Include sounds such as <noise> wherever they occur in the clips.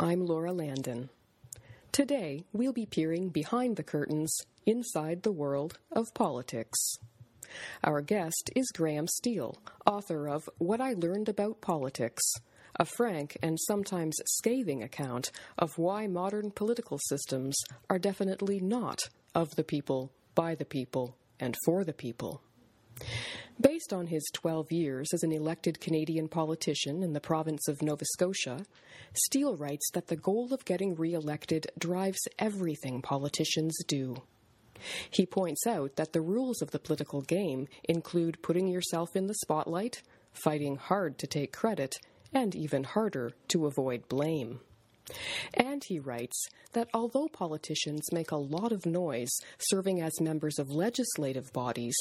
I'm Laura Landon. Today, we'll be peering behind the curtains inside the world of politics. Our guest is Graham Steele, author of What I Learned About Politics, a frank and sometimes scathing account of why modern political systems are definitely not of the people, by the people, and for the people. Based on his 12 years as an elected Canadian politician in the province of Nova Scotia, Steele writes that the goal of getting re elected drives everything politicians do. He points out that the rules of the political game include putting yourself in the spotlight, fighting hard to take credit, and even harder to avoid blame. And he writes that although politicians make a lot of noise serving as members of legislative bodies,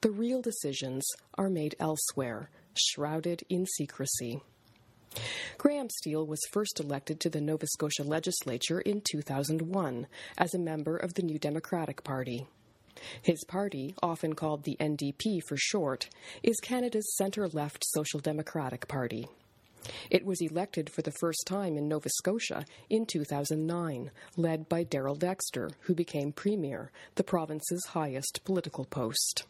the real decisions are made elsewhere, shrouded in secrecy. Graham Steele was first elected to the Nova Scotia legislature in 2001 as a member of the New Democratic Party. His party, often called the NDP for short, is Canada's centre left Social Democratic Party. It was elected for the first time in Nova Scotia in 2009, led by Darrell Dexter, who became Premier, the province's highest political post.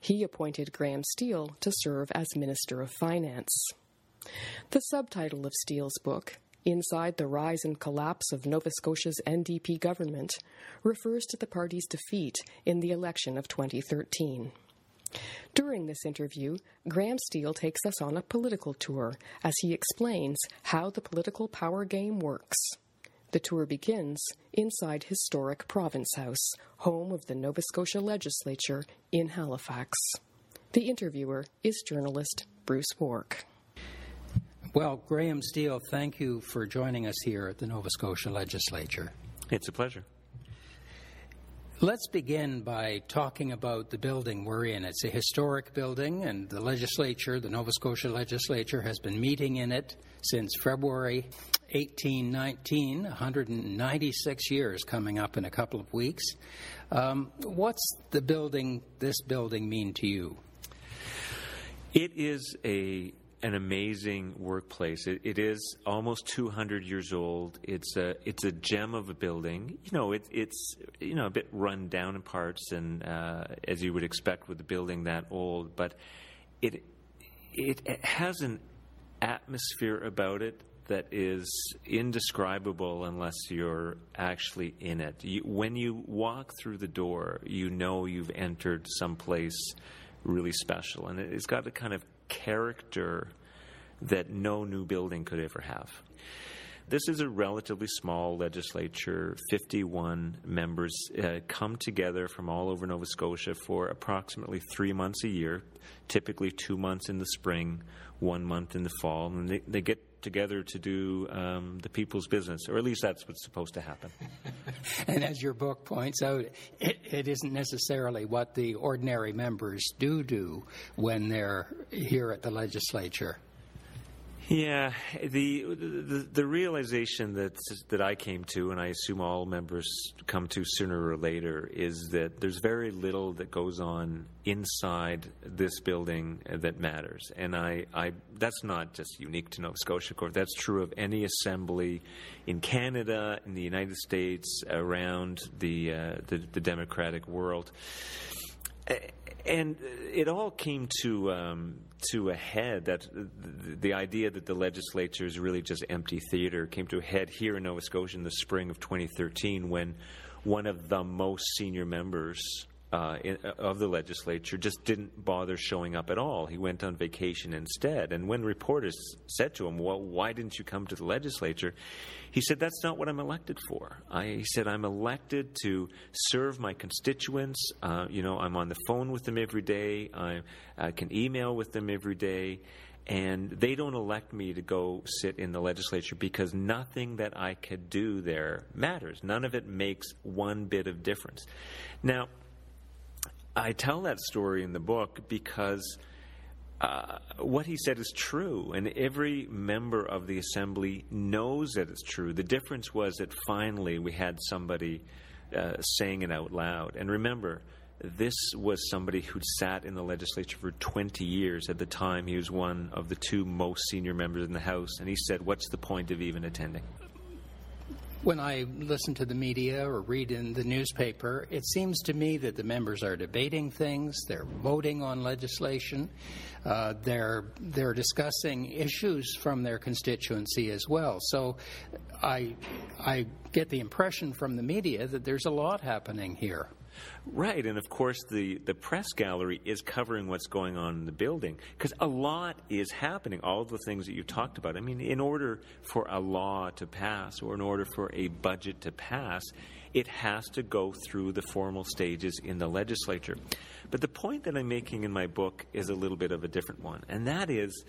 He appointed Graham Steele to serve as Minister of Finance. The subtitle of Steele's book, Inside the Rise and Collapse of Nova Scotia's NDP Government, refers to the party's defeat in the election of 2013. During this interview, Graham Steele takes us on a political tour as he explains how the political power game works. The tour begins inside historic Province House, home of the Nova Scotia Legislature in Halifax. The interviewer is journalist Bruce Wark. Well, Graham Steele, thank you for joining us here at the Nova Scotia Legislature. It's a pleasure. Let's begin by talking about the building we're in. It's a historic building, and the legislature, the Nova Scotia legislature, has been meeting in it since February 1819, 196 years coming up in a couple of weeks. Um, what's the building, this building, mean to you? It is a an amazing workplace. It, it is almost 200 years old. It's a it's a gem of a building. You know, it, it's you know a bit run down in parts, and uh, as you would expect with a building that old, but it it, it has an atmosphere about it that is indescribable unless you're actually in it. You, when you walk through the door, you know you've entered someplace really special, and it's got a kind of character that no new building could ever have. This is a relatively small legislature. 51 members uh, come together from all over Nova Scotia for approximately three months a year, typically two months in the spring, one month in the fall. And they, they get together to do um, the people's business, or at least that's what's supposed to happen. <laughs> and as your book points out, it, it isn't necessarily what the ordinary members do do when they're here at the legislature. Yeah, the, the, the realization that that I came to, and I assume all members come to sooner or later, is that there's very little that goes on inside this building that matters, and I, I that's not just unique to Nova Scotia. Course, that's true of any assembly in Canada, in the United States, around the uh, the, the democratic world and it all came to um, to a head that the, idea that the legislature is really just empty theater came to a head here in Nova Scotia in the spring of 2013 when one of the most senior members uh, in, uh, of the legislature just didn't bother showing up at all. He went on vacation instead. And when reporters said to him, "Well, why didn't you come to the legislature?" He said, "That's not what I'm elected for." I, he said, "I'm elected to serve my constituents. Uh, you know, I'm on the phone with them every day. I, I can email with them every day." And they don't elect me to go sit in the legislature because nothing that I could do there matters. None of it makes one bit of difference. Now, I tell that story in the book because uh, what he said is true, and every member of the assembly knows that it's true. The difference was that finally we had somebody uh, saying it out loud. And remember, this was somebody who'd sat in the legislature for 20 years. At the time, he was one of the two most senior members in the House, and he said, What's the point of even attending? When I listen to the media or read in the newspaper, it seems to me that the members are debating things, they're voting on legislation, uh, they're they're discussing issues from their constituency as well. So, I I get the impression from the media that there's a lot happening here. Right, and of course the, the press gallery is covering what's going on in the building because a lot is happening. All of the things that you talked about. I mean, in order for a law to pass or in order for a budget to pass, it has to go through the formal stages in the legislature. But the point that I'm making in my book is a little bit of a different one, and that is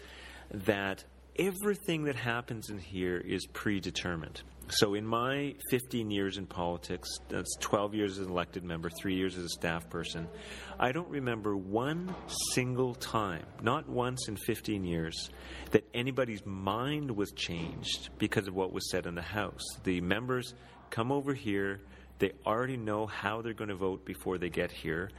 that everything that happens in here is predetermined. So, in my 15 years in politics, that's 12 years as an elected member, three years as a staff person, I don't remember one single time, not once in 15 years, that anybody's mind was changed because of what was said in the House. The members come over here, they already know how they're going to vote before they get here,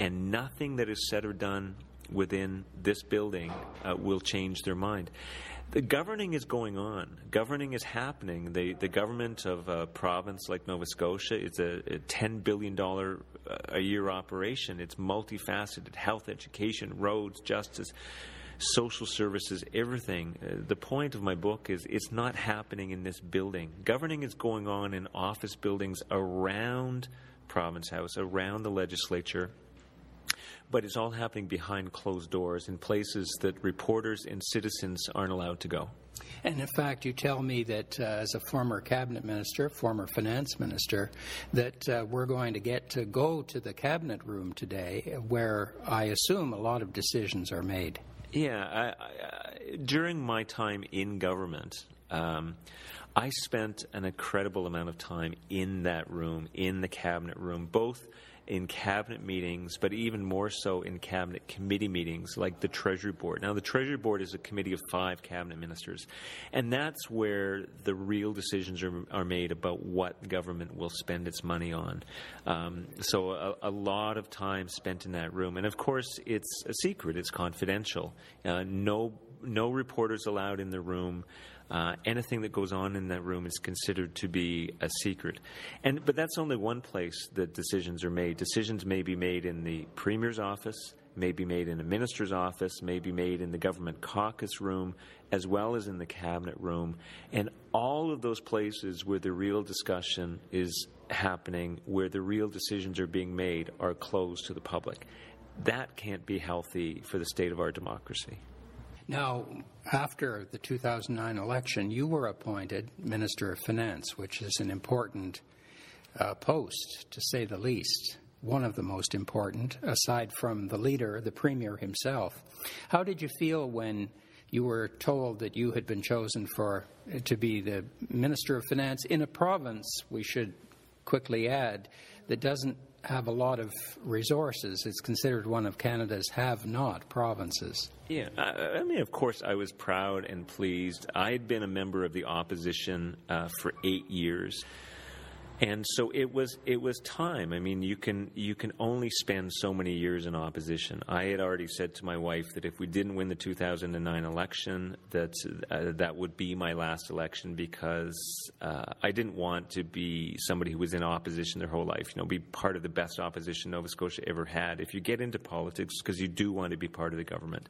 and nothing that is said or done within this building uh, will change their mind the governing is going on. Governing is happening. The the government of a province like Nova Scotia is a, a ten billion dollar a year operation. It's multifaceted: health, education, roads, justice, social services, everything. Uh, the point of my book is it's not happening in this building. Governing is going on in office buildings around Province House, around the legislature but it's all happening behind closed doors in places that reporters and citizens aren't allowed to go. And in fact, you tell me that uh, as a former cabinet minister, former finance minister, that uh, we're going to get to go to the cabinet room today where I assume a lot of decisions are made. Yeah. I, I, during my time in government, um, I spent an incredible amount of time in that room, in the cabinet room, both in cabinet meetings, but even more so in cabinet committee meetings like the Treasury Board. Now, the Treasury Board is a committee of five cabinet ministers, and that's where the real decisions are, are made about what government will spend its money on. Um, so, a, a, lot of time spent in that room. And of course, it's a secret, it's confidential. Uh, no, no reporters allowed in the room. Uh, anything that goes on in that room is considered to be a secret. And but that's only one place that decisions are made. Decisions may be made in the premier's office, may be made in a minister's office, may be made in the government caucus room, as well as in the cabinet room, and all of those places where the real discussion is happening, where the real decisions are being made, are closed to the public. That can't be healthy for the state of our democracy. Now, after the 2009 election, you were appointed Minister of Finance, which is an important uh, post, to say the least. One of the most important, aside from the leader, the Premier himself. How did you feel when you were told that you had been chosen for to be the Minister of Finance in a province, we should quickly add, that doesn't have a lot of resources. It's considered one of Canada's have not provinces. Yeah, I, I, mean, of course, I was proud and pleased. I had been a member of the opposition uh, for eight years and so it was it was time. I mean you can you can only spend so many years in opposition. I had already said to my wife that if we didn't win the 2009 election that uh, that would be my last election because uh, i didn't want to be somebody who was in opposition their whole life you know be part of the best opposition nova scotia ever had. If you get into politics because you do want to be part of the government.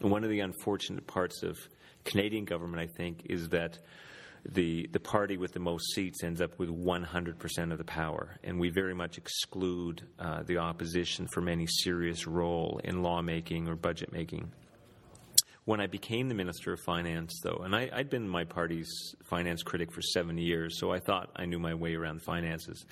And one of the unfortunate parts of canadian government i think is that the the party with the most seats ends up with 100% of the power, and we very much exclude uh, the opposition from any serious role in lawmaking or budget making. When I became the Minister of Finance, though, and I, had been my party's finance critic for seven years, so I thought I knew my way around finances.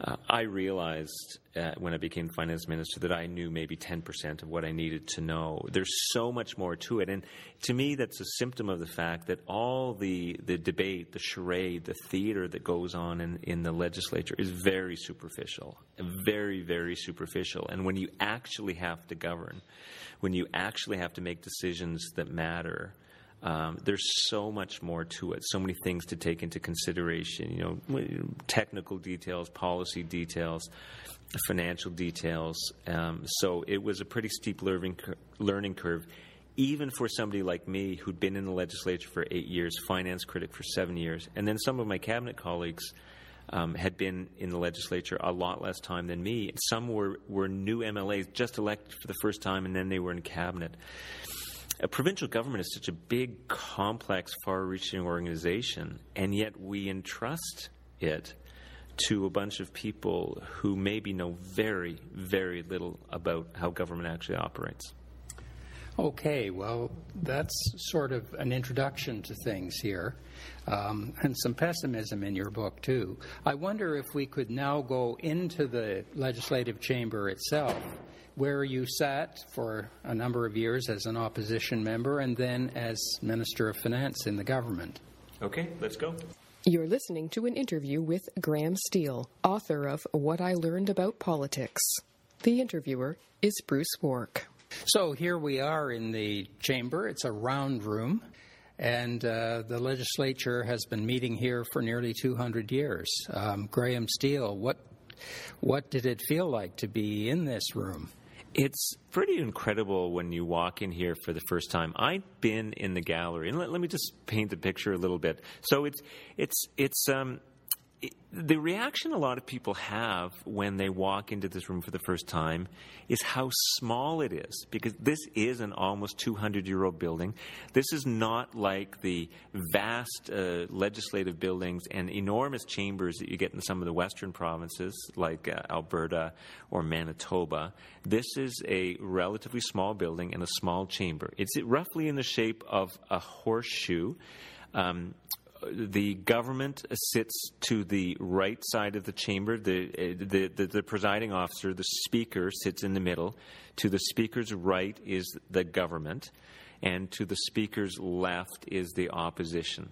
Uh, I realized uh, when I became finance minister that I knew maybe 10% of what I needed to know. There's so much more to it. And to me, that's a symptom of the fact that all the, the debate, the charade, the theater that goes on in, in the legislature is very superficial, very, very superficial. And when you actually have to govern, when you actually have to make decisions that matter, um, there's so much more to it, so many things to take into consideration. You know, technical details, policy details, financial details. Um, so it was a pretty steep learning learning curve, even for somebody like me who'd been in the legislature for eight years, finance critic for seven years, and then some of my cabinet colleagues. Um, had been in the legislature a lot less time than me. Some were, were new MLAs, just elected for the first time, and then they were in cabinet a provincial government is such a big, complex, far reaching organization, and yet we entrust it to a bunch of people who maybe know very, very little about how government actually operates. Okay, well, that's sort of an introduction to things here, um, and some pessimism in your book, too. I wonder if we could now go into the legislative chamber itself where you sat for a number of years as an opposition member and then as Minister of Finance in the government. Okay, let's go. You're listening to an interview with Graham Steele, author of What I Learned About Politics. The interviewer is Bruce Wark. So here we are in the chamber. It's a round room, and uh, the legislature has been meeting here for nearly 200 years. Um, Graham Steele, what what did it feel like to be in this room? It's pretty incredible when you walk in here for the first time. I've been in the gallery, and let, let me just paint the picture a little bit. So it's it's it's um, the reaction a lot of people have when they walk into this room for the first time is how small it is because this is an almost 200 year old building. This is not like the vast uh, legislative buildings and enormous chambers that you get in some of the western provinces like uh, Alberta or Manitoba. This is a relatively small building and a small chamber. It's roughly in the shape of a horseshoe. Um, the government sits to the right side of the chamber. The, uh, the, the, the, presiding officer, the speaker, sits in the middle. To the speaker's right is the government, and to the speaker's left is the opposition.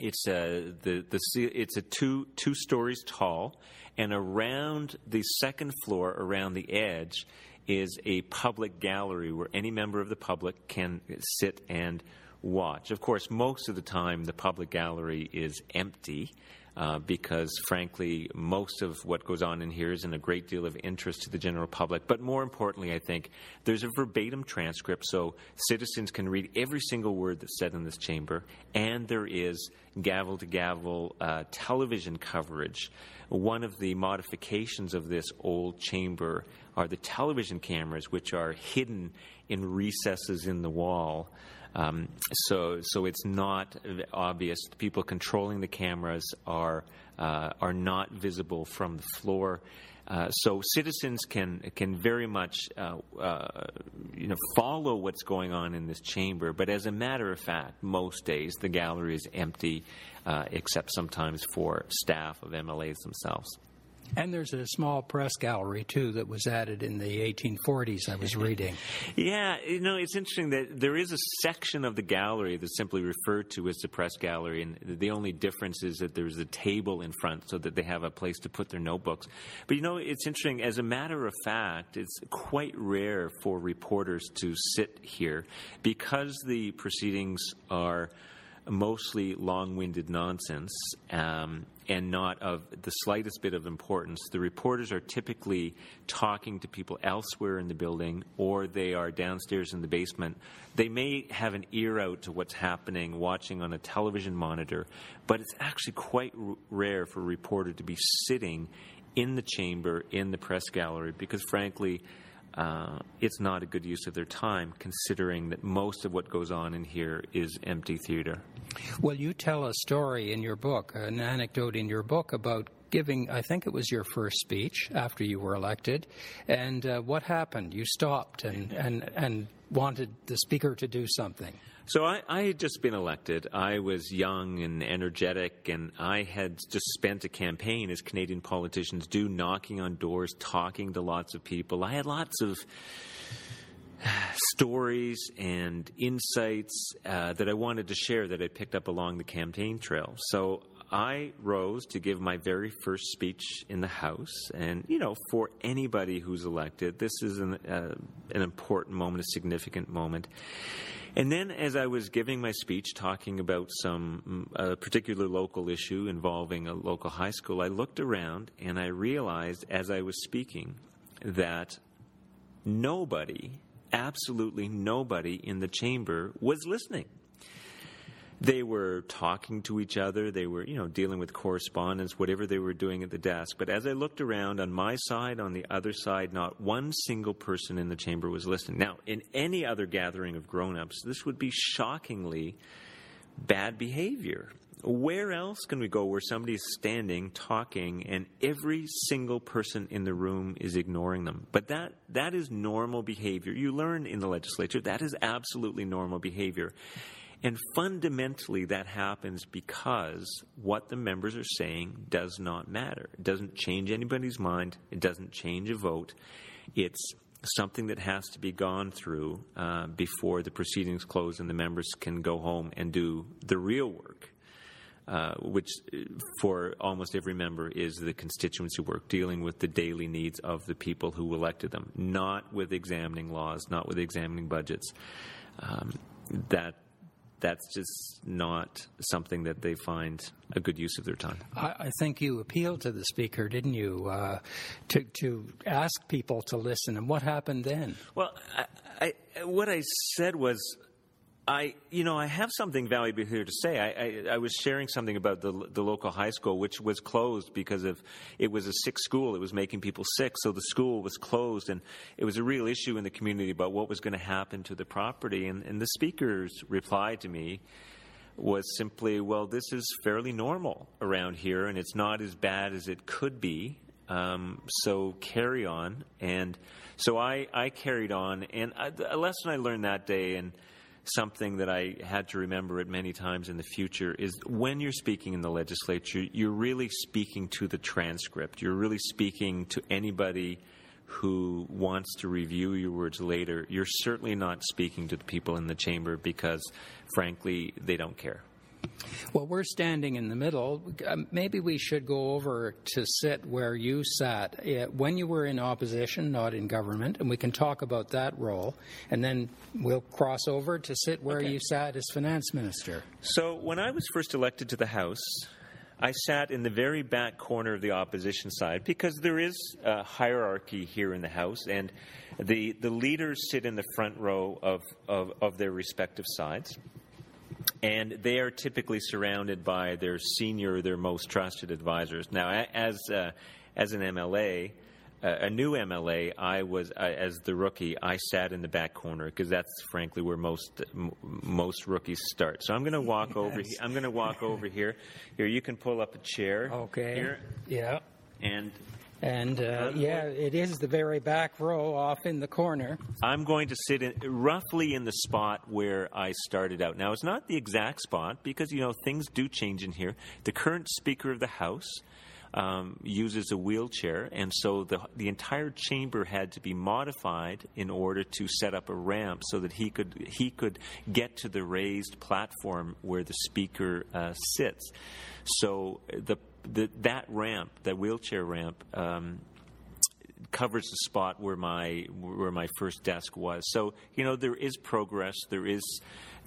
It's a, the, the, it's a two, two stories tall, and around the second floor, around the edge, is a public gallery where any member of the public can sit and watch. Of course, most of the time the public gallery is empty. Uh, because frankly, most of what goes on in here is in a great deal of interest to the general public. But more importantly, I think there's a verbatim transcript so citizens can read every single word that's said in this chamber, and there is gavel to gavel uh, television coverage. One of the modifications of this old chamber are the television cameras, which are hidden in recesses in the wall. Um, so, so it's not obvious. People controlling the cameras are uh, are not visible from the floor. Uh, so citizens can can very much uh, uh, you know follow what's going on in this chamber. But as a matter of fact, most days the gallery is empty, uh, except sometimes for staff of MLAs themselves. And there's a small press gallery, too, that was added in the 1840s, I was <laughs> reading. yeah, you know, it's interesting that there is a section of the gallery that's simply referred to as the press gallery, and the only difference is that there's a table in front so that they have a place to put their notebooks. But, you know, it's interesting, as a matter of fact, it's quite rare for reporters to sit here because the proceedings are mostly long winded nonsense. Um, and not of the slightest bit of importance. The reporters are typically talking to people elsewhere in the building or they are downstairs in the basement. They may have an ear out to what's happening watching on a television monitor, but it's actually quite r- rare for a reporter to be sitting in the chamber, in the press gallery, because frankly, uh, it's not a good use of their time, considering that most of what goes on in here is empty theater. Well, you tell a story in your book, an anecdote in your book about giving, I think it was your first speech after you were elected, and uh, what happened? You stopped and, and, and wanted the speaker to do something. So I, I had just been elected. I was young and energetic, and I had just spent a campaign, as Canadian politicians do, knocking on doors, talking to lots of people. I had lots of stories and insights uh, that I wanted to share that I picked up along the campaign trail. So I rose to give my very first speech in the House. And, you know, for anybody who's elected, this is an, uh, an important moment, a significant moment. And then, as I was giving my speech talking about some mm, a particular local issue involving a local high school, I looked around and I realized as I was speaking that nobody, absolutely nobody in the chamber was listening they were talking to each other. They were, you know, dealing with correspondence, whatever they were doing at the desk. But as I looked around on my side, on the other side, not one single person in the chamber was listening. Now, in any other gathering of grown ups, this would be shockingly bad behavior. Where else can we go where somebody's standing talking and every single person in the room is ignoring them? But that that is normal behavior. You learn in the legislature that is absolutely normal behavior. And fundamentally, that happens because what the members are saying does not matter. It doesn't change anybody's mind, it doesn't change a vote. It's something that has to be gone through uh, before the proceedings close and the members can go home and do the real work. Uh, which uh, for almost every member is the constituency work, dealing with the daily needs of the people who elected them, not with examining laws, not with examining budgets. Um, that that's just not something that they find a good use of their time. I, I think you appealed to the speaker, didn't you, uh, to to ask people to listen. And what happened then? Well, I, I, what I said was I, you know, I have something valuable here to say. I, I, I, was sharing something about the the local high school, which was closed because of it was a sick school. It was making people sick, so the school was closed, and it was a real issue in the community about what was going to happen to the property. And, and the speaker's reply to me was simply, "Well, this is fairly normal around here, and it's not as bad as it could be. Um, so carry on." And so I, I carried on, and I, a lesson I learned that day, and something that I had to remember at many times in the future is when you're speaking in the legislature, you're really speaking to the transcript. You're really speaking to anybody who wants to review your words later. You're certainly not speaking to the people in the chamber because, frankly, they don't care. Well, we're standing in the middle. Um, maybe we should go over to sit where you sat when you were in opposition, not in government, and we can talk about that role. And then we'll cross over to sit where okay. you sat as finance minister. So, when I was first elected to the House, I sat in the very back corner of the opposition side because there is a hierarchy here in the House, and the, the leaders sit in the front row of, of, of their respective sides and they are typically surrounded by their senior, their most trusted advisors. Now, as uh, as an MLA, uh, a new MLA, I was uh, as the rookie. I sat in the back corner because that's frankly where most m- most rookies start. So I'm going to walk yes. over. He- I'm going to walk over here. Here, you can pull up a chair. Okay. Here. Yeah. And and uh, yeah, it is the very back row off in the corner. I'm going to sit in, roughly in the spot where I started out. Now, it's not the exact spot because, you know, things do change in here. The current Speaker of the House um, uses a wheelchair, and so the, the entire chamber had to be modified in order to set up a ramp so that he could, he could get to the raised platform where the Speaker uh, sits. So the the, that ramp, that wheelchair ramp, um, covers the spot where my where my first desk was. So you know there is progress. There is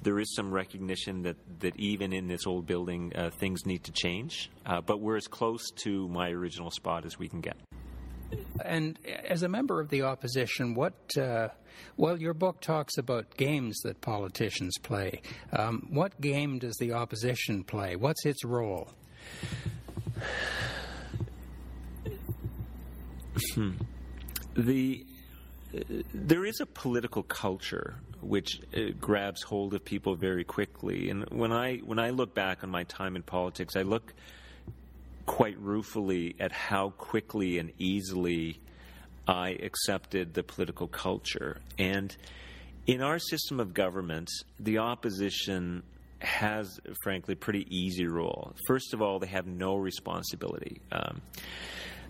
there is some recognition that that even in this old building uh, things need to change. Uh, but we're as close to my original spot as we can get. And as a member of the opposition, what uh, well, your book talks about games that politicians play. Um, what game does the opposition play? What's its role? Hmm. The there is a political culture which uh, grabs hold of people very quickly, and when I when I look back on my time in politics, I look quite ruefully at how quickly and easily I accepted the political culture, and in our system of government, the opposition has, frankly, pretty easy role. First of all, they have no responsibility. Um,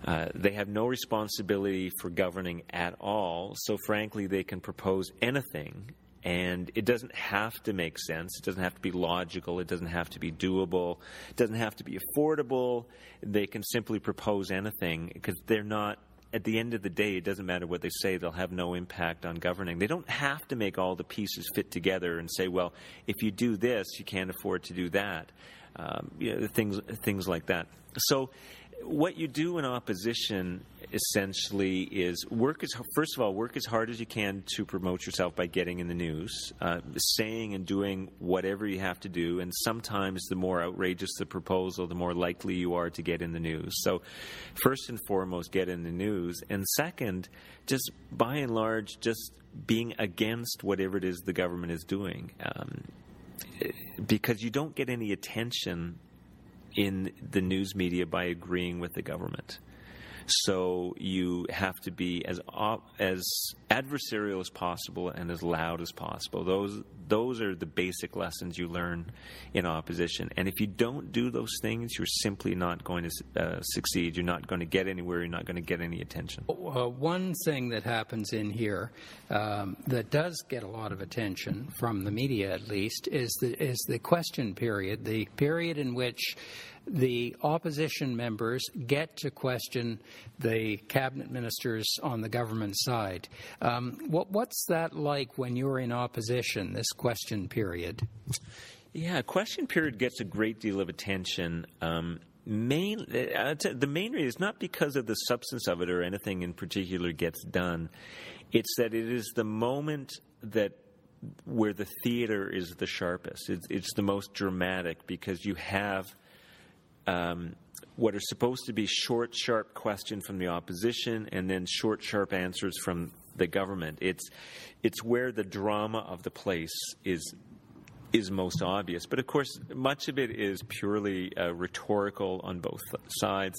uh, they have no responsibility for governing at all, so frankly, they can propose anything, and it doesn't have to make sense. It doesn't have to be logical. It doesn't have to be doable. It doesn't have to be affordable. They can simply propose anything because they're not at the end of the day, it doesn't matter what they say, they'll have no impact on governing. They don't have to make all the pieces fit together and say, well, if you do this, you can't afford to do that. Um, you know, things, things like that. So what you do in opposition essentially is work as first of all work as hard as you can to promote yourself by getting in the news, uh, saying and doing whatever you have to do, and sometimes the more outrageous the proposal, the more likely you are to get in the news. So, first and foremost, get in the news, and second, just by and large, just being against whatever it is the government is doing. Um, because you don't get any attention in the news media by agreeing with the government. So you have to be as as adversarial as possible and as loud as possible. Those those are the basic lessons you learn in opposition. And if you don't do those things, you're simply not going to uh, succeed. You're not going to get anywhere. You're not going to get any attention. Uh, one thing that happens in here um, that does get a lot of attention from the media, at least, is the is the question period, the period in which the opposition members get to question the cabinet ministers on the government side. Um, what, what's that like when you're in opposition, this question period? Yeah, question period gets a great deal of attention. Um, main, uh, the main reason is not because of the substance of it or anything in particular gets done. It's that it is the moment that where the theater is the sharpest. It's, it's the most dramatic because you have – um, what are supposed to be short, sharp questions from the opposition and then short, sharp answers from the government. It's it's where the drama of the place is is most obvious. But of course, much of it is purely uh, rhetorical on both sides.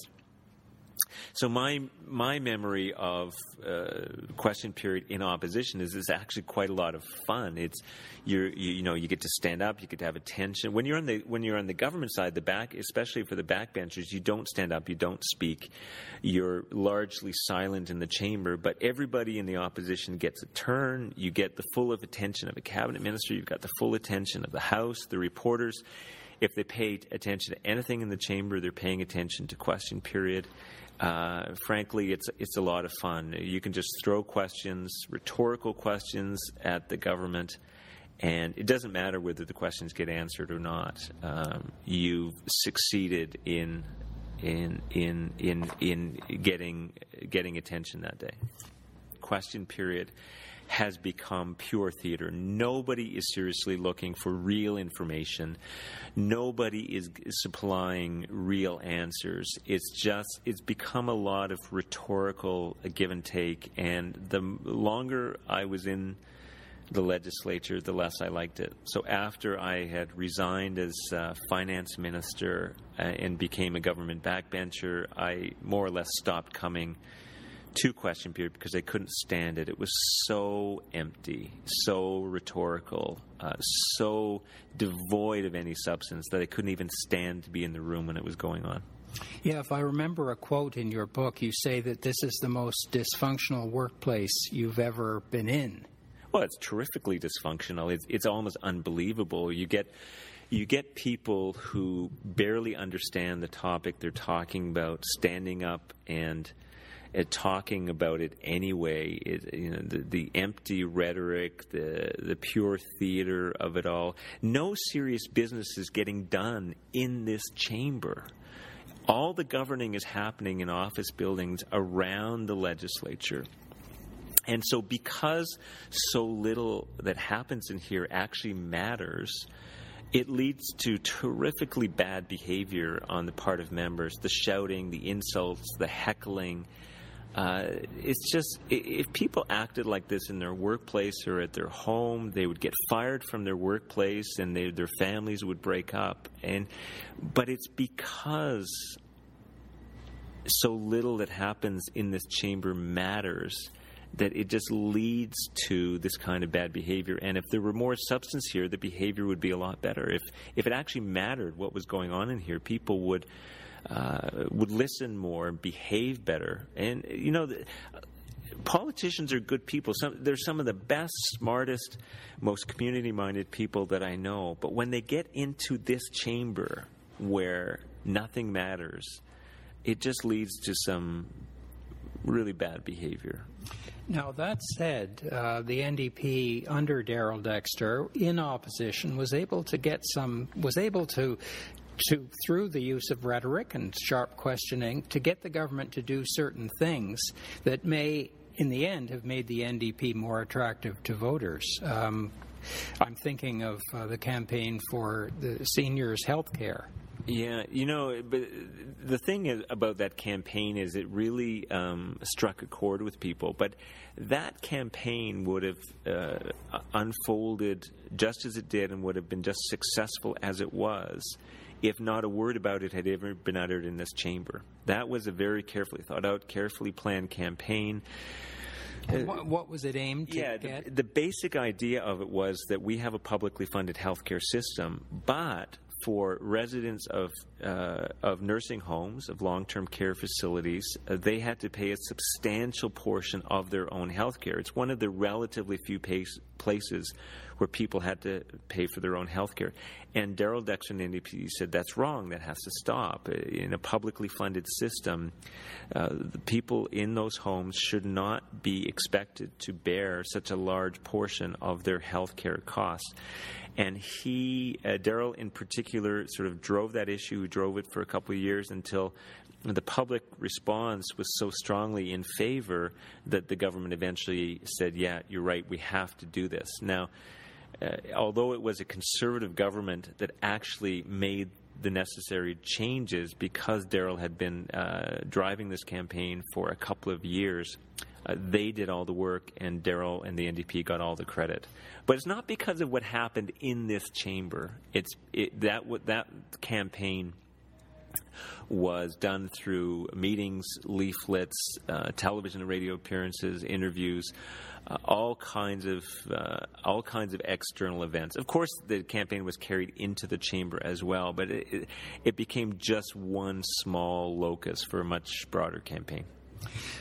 So my my memory of uh, question period in opposition is is actually quite a lot of fun. It's you you know you get to stand up, you get to have attention. When you're on the when you're on the government side, the back, especially for the backbenchers, you don't stand up, you don't speak. You're largely silent in the chamber, but everybody in the opposition gets a turn. You get the full of attention of a cabinet minister. You've got the full attention of the House, the reporters if they pay attention to anything in the chamber, they're paying attention to question period. Uh, frankly, it's it's a lot of fun. You can just throw questions, rhetorical questions, at the government, and it doesn't matter whether the questions get answered or not. Um, you've succeeded in in in in in getting getting attention that day. Question period has become pure theater. Nobody is seriously looking for real information. Nobody is supplying real answers. It's just, it's become a lot of rhetorical give and take. And the longer I was in the legislature, the less I liked it. So after I had resigned as uh, finance minister uh, and became a government backbencher, I more or less stopped coming to question period because they couldn't stand it. It was so empty, so rhetorical, uh, so devoid of any substance that they couldn't even stand to be in the room when it was going on. Yeah, if I remember a quote in your book, you say that this is the most dysfunctional workplace you've ever been in. Well, it's terrifically dysfunctional. It's, it's almost unbelievable. You get you get people who barely understand the topic they're talking about standing up and at talking about it anyway. It, you know, the, the empty rhetoric, the the pure theater of it all. No serious business is getting done in this chamber. All the governing is happening in office buildings around the legislature. And so, because so little that happens in here actually matters, it leads to terrifically bad behavior on the part of members the shouting, the insults, the heckling, uh, it's just if people acted like this in their workplace or at their home, they would get fired from their workplace, and they, their families would break up. And but it's because so little that happens in this chamber matters that it just leads to this kind of bad behavior. And if there were more substance here, the behavior would be a lot better. If if it actually mattered what was going on in here, people would uh, would listen more and behave better. And you know. The, politicians are good people. Some, they're some of the best, smartest, most community minded people that I know. But when they get into this chamber where nothing matters, it just leads to some really bad behavior. Now, that said, uh, the NDP under Darrell Dexter, in opposition, was able to get some, was able to to, through the use of rhetoric and sharp questioning, to get the government to do certain things that may, in the end, have made the NDP more attractive to voters. Um, I'm thinking of uh, the campaign for the seniors' health care. Yeah, you know, but the thing is about that campaign is it really um, struck a chord with people. But that campaign would have uh, unfolded just as it did and would have been just successful as it was if not a word about it had ever been uttered in this chamber. That was a very carefully thought out, carefully planned campaign. What, what, was it aimed yeah, the, the, basic idea of it was that we have a publicly funded healthcare system, but for residents of uh, of nursing homes, of long term care facilities, uh, they had to pay a substantial portion of their own health care. It's one of the relatively few pace, places where people had to pay for their own health care. And Darrell Dexter and NDP said that's wrong, that has to stop. In a publicly funded system, uh, the people in those homes should not be expected to bear such a large portion of their health care costs. And he, uh, Darrell in particular, sort of drove that issue, drove it for a couple of years until the public response was so strongly in favor that the government eventually said, yeah, you're right, we have to do this. Now, although it was a conservative government that actually made the necessary changes because Darrell had been uh, driving this campaign for a couple of years, uh, they did all the work, and Darrell and the NDP got all the credit. But it's not because of what happened in this chamber. It's it, that that campaign was done through meetings, leaflets, uh, television and radio appearances, interviews, uh, all kinds of uh, all kinds of external events. Of course, the campaign was carried into the chamber as well, but it, it, became just one small locus for a much broader campaign.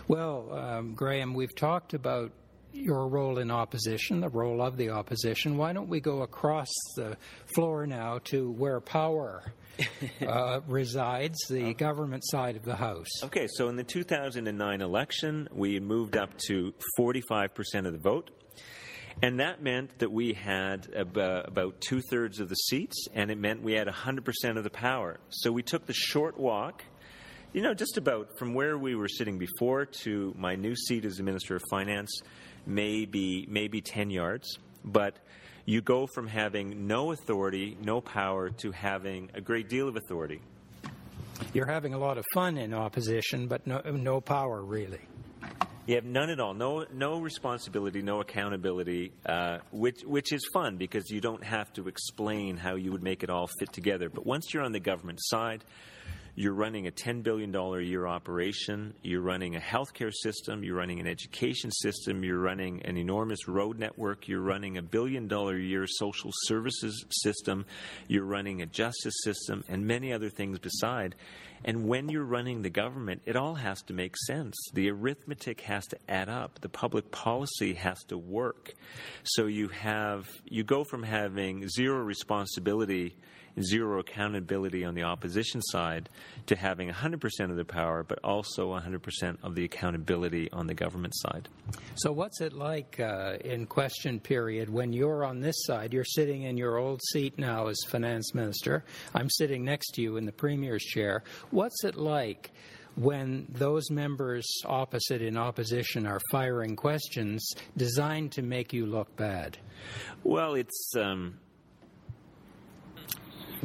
Well, um, Graham, we've talked about your role in opposition, the role of the opposition. Why don't we go across the floor now to where power <laughs> uh, resides, the government side of the House? Okay, so in the 2009 election, we moved up to 45% of the vote. And that meant that we had about two thirds of the seats, and it meant we had 100% of the power. So we took the short walk you know, just about from where we were sitting before to my new seat as the Minister of Finance, maybe maybe ten yards. But you go from having no authority, no power, to having a great deal of authority. You're having a lot of fun in opposition, but no, no power really. You have none at all. No, no responsibility, no accountability, uh, which which is fun because you don't have to explain how you would make it all fit together. But once you're on the government side, you're running a $10 billion a year operation. You're running a healthcare system. You're running an education system. You're running an enormous road network. You're running a billion dollar a year social services system. You're running a justice system and many other things beside. And when you're running the government, it all has to make sense. The arithmetic has to add up. The public policy has to work. So you have, you go from having zero responsibility zero accountability on the opposition side to having 100% of the power, but also 100% of the accountability on the government side. So, what's it like uh, in question period when you're on this side? You're sitting in your old seat now as finance minister. I'm sitting next to you in the premier's chair. What's it like? when those members opposite in opposition are firing questions designed to make you look bad? Well, it's um,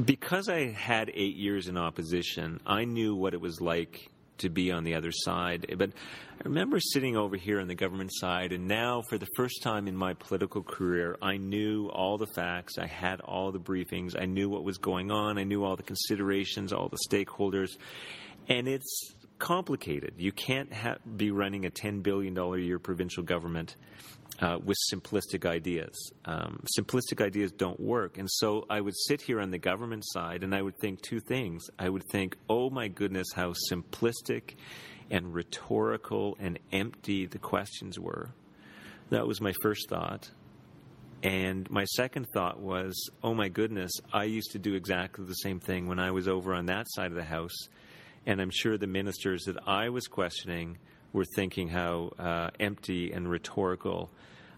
because I had eight years in opposition, I knew what it was like to be on the other side. But I remember sitting over here on the government side, and now, for the first time in my political career, I knew all the facts. I had all the briefings. I knew what was going on. I knew all the considerations, all the stakeholders. And it's complicated. You can't ha- be running a $10 billion a year provincial government uh, with simplistic ideas. Um, simplistic ideas don't work. And so I would sit here on the government side and I would think two things. I would think, oh my goodness, how simplistic and rhetorical and empty the questions were. That was my first thought. And my second thought was, oh my goodness, I used to do exactly the same thing when I was over on that side of the house. And I'm sure the ministers that I was questioning were thinking how uh, empty and rhetorical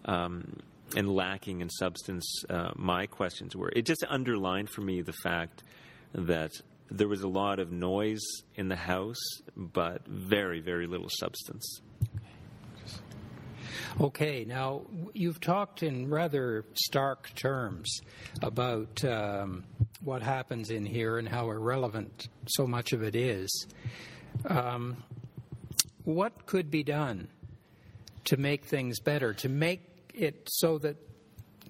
um, and lacking in substance uh, my questions were. It just underlined for me the fact that there was a lot of noise in the House, but very, very little substance. Okay, now you've talked in rather stark terms about um, what happens in here and how irrelevant so much of it is. Um, what could be done to make things better, to make it so that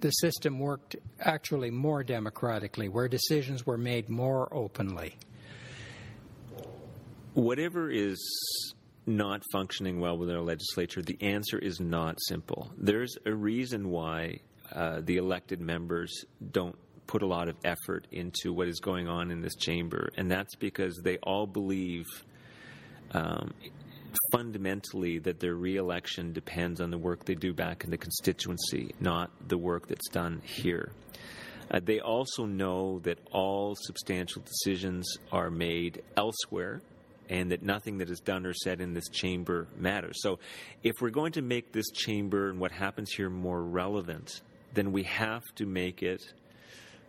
the system worked actually more democratically, where decisions were made more openly? Whatever is not functioning well within our legislature, the answer is not simple. There's a reason why uh, the elected members don't put a lot of effort into what is going on in this chamber, and that's because they all believe um, fundamentally that their reelection depends on the work they do back in the constituency, not the work that's done here. Uh, they also know that all substantial decisions are made elsewhere and that nothing that is done or said in this chamber matters. So, if we're going to make this chamber and what happens here more relevant, then we have to make it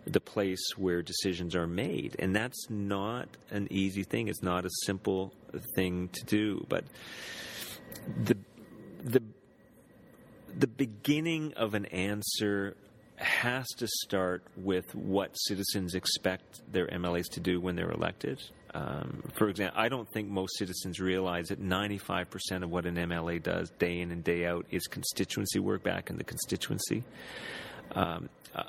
the place where decisions are made. And that's not an easy thing. It's not a simple thing to do. But the the the beginning of an answer has to start with what citizens expect their MLAs to do when they're elected. Um, for example, I don't think most citizens realize that 95% of what an MLA does day in and day out is constituency work back in the constituency. Um, uh,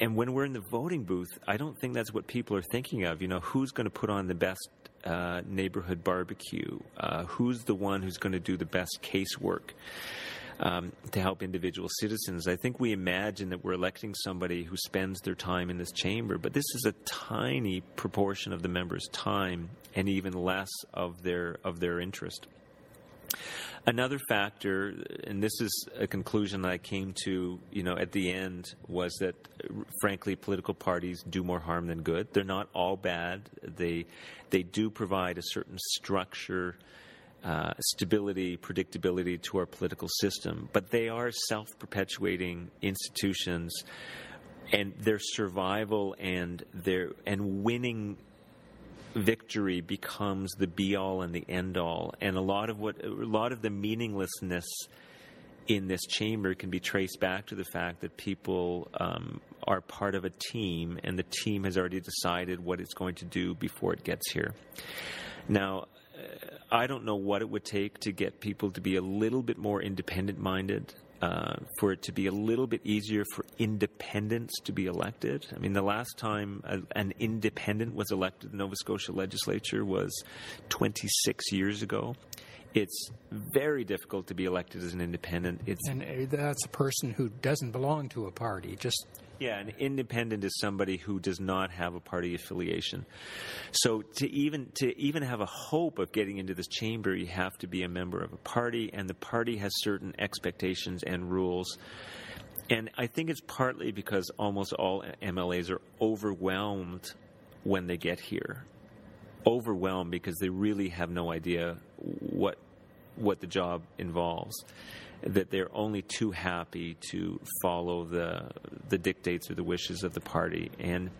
and when we're in the voting booth, I don't think that's what people are thinking of. You know, who's going to put on the best uh, neighborhood barbecue? Uh, who's the one who's going to do the best casework? um, to help individual citizens. I think we imagine that we're electing somebody who spends their time in this chamber, but this is a tiny proportion of the members' time and even less of their of their interest. Another factor, and this is a conclusion that I came to, you know, at the end, was that, frankly, political parties do more harm than good. They're not all bad. They they do provide a certain structure uh, stability, predictability to our political system, but they are self perpetuating institutions, and their survival and their and winning victory becomes the be all and the end all, and a lot of what a lot of the meaninglessness in this chamber can be traced back to the fact that people um, are part of a team, and the team has already decided what it's going to do before it gets here. Now, I don't know what it would take to get people to be a little bit more independent minded, uh, for it to be a little bit easier for independents to be elected. I mean, the last time a, an independent was elected the Nova Scotia legislature was 26 years ago. It's very difficult to be elected as an independent. It's and uh, that's a person who doesn't belong to a party, just yeah, an independent is somebody who does not have a party affiliation. So to even to even have a hope of getting into this chamber, you have to be a member of a party, and the party has certain expectations and rules. And I think it's partly because almost all MLAs are overwhelmed when they get here. Overwhelmed because they really have no idea what what the job involves that they're only too happy to follow the the dictates or the wishes of the party. And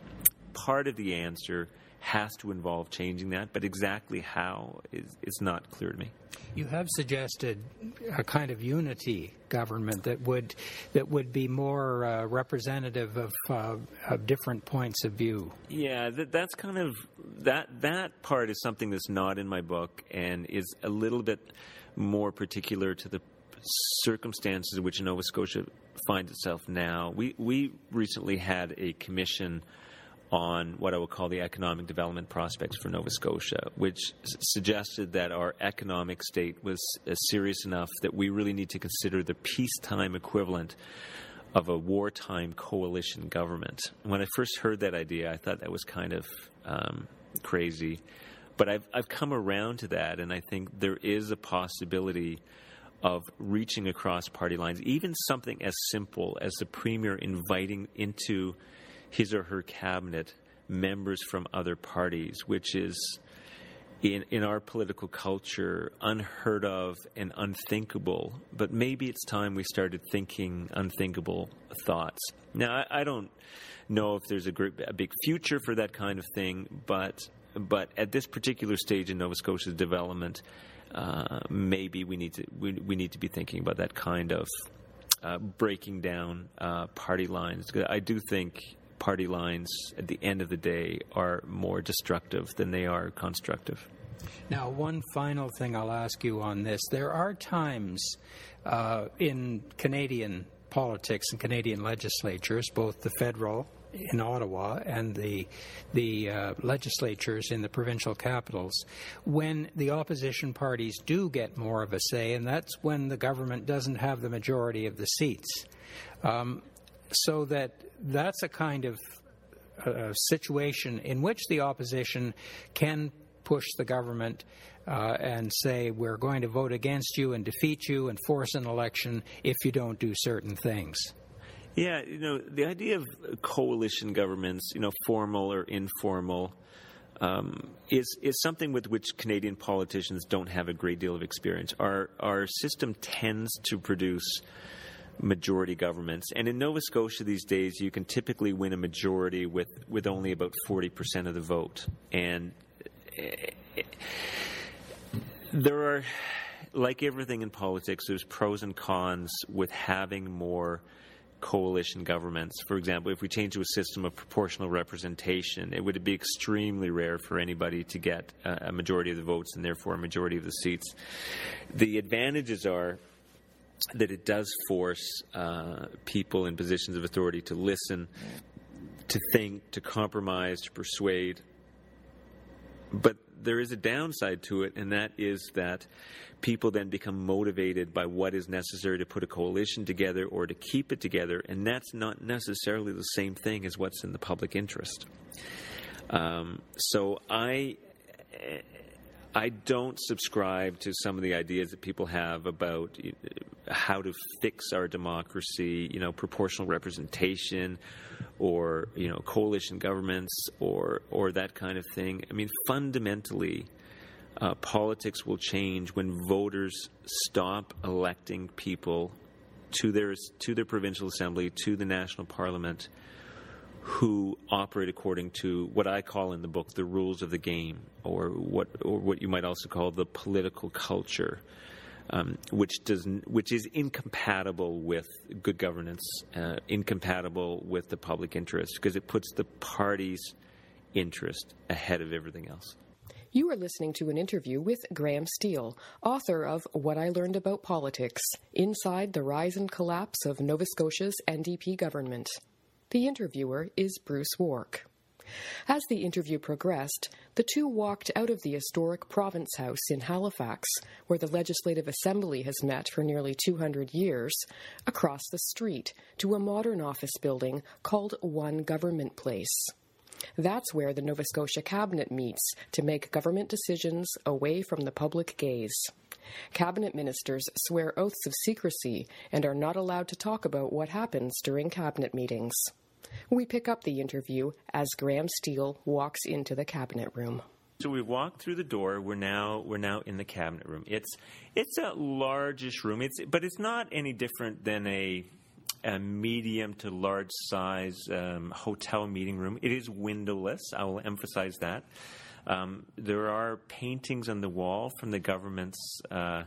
part of the answer has to involve changing that, but exactly how is, is not clear to me. You have suggested a kind of unity government that would that would be more uh, representative of, uh, of different points of view. Yeah, that, that's kind of that that part is something that's not in my book and is a little bit more particular to the circumstances in which Nova Scotia finds itself now. We we recently had a commission on what I would call the economic development prospects for Nova Scotia, which s- suggested that our economic state was uh, serious enough that we really need to consider the peacetime equivalent of a wartime coalition government. When I first heard that idea, I thought that was kind of um, crazy. But I've, I've come around to that, and I think there is a possibility of reaching across party lines, even something as simple as the premier inviting into his or her cabinet members from other parties, which is in, in our political culture unheard of and unthinkable. But maybe it's time we started thinking unthinkable thoughts. Now, I, I don't know if there's a, great, a big future for that kind of thing, but but at this particular stage in Nova Scotia's development, uh, maybe we need to we, we need to be thinking about that kind of uh, breaking down uh, party lines. I do think party lines at the end of the day are more destructive than they are constructive. Now, one final thing I'll ask you on this. There are times uh, in Canadian politics and Canadian legislatures, both the federal in Ottawa and the the uh, legislatures in the provincial capitals, when the opposition parties do get more of a say, and that's when the government doesn't have the majority of the seats. Um, so that that's a kind of uh, situation in which the opposition can push the government uh, and say we're going to vote against you and defeat you and force an election if you don't do certain things. Yeah, you know, the idea of coalition governments, you know, formal or informal, um, is is something with which Canadian politicians don't have a great deal of experience. Our our system tends to produce majority governments, and in Nova Scotia these days, you can typically win a majority with with only about forty percent of the vote, and eh, there are. Like everything in politics, there's pros and cons with having more coalition governments. For example, if we change to a system of proportional representation, it would be extremely rare for anybody to get a majority of the votes and therefore a majority of the seats. The advantages are that it does force uh, people in positions of authority to listen, to think, to compromise, to persuade. But there is a downside to it, and that is that people then become motivated by what is necessary to put a coalition together or to keep it together, and that's not necessarily the same thing as what's in the public interest. Um, so I. I don't subscribe to some of the ideas that people have about how to fix our democracy, you know, proportional representation or, you know, coalition governments or or that kind of thing. I mean, fundamentally, uh, politics will change when voters stop electing people to their to their provincial assembly, to the national parliament, who operate according to what I call in the book the rules of the game, or what or what you might also call the political culture. Um, which does which is incompatible with good governance, uh, incompatible with the public interest, because it puts the party's interest ahead of everything else. You are listening to an interview with Graham Steele, author of What I Learned About Politics Inside the Rise and Collapse of Nova Scotia's NDP Government. The interviewer is Bruce Wark. As the interview progressed, the two walked out of the historic Province House in Halifax, where the Legislative Assembly has met for nearly 200 years, across the street to a modern office building called One Government Place. That's where the Nova Scotia Cabinet meets to make government decisions away from the public gaze. Cabinet ministers swear oaths of secrecy and are not allowed to talk about what happens during cabinet meetings. We pick up the interview as Graham Steele walks into the cabinet room. So we walked through the door. We're now we're now in the cabinet room. It's it's a largish room. It's but it's not any different than a a medium to large size um, hotel meeting room. It is windowless. I will emphasize that. Um, there are paintings on the wall from the government's uh,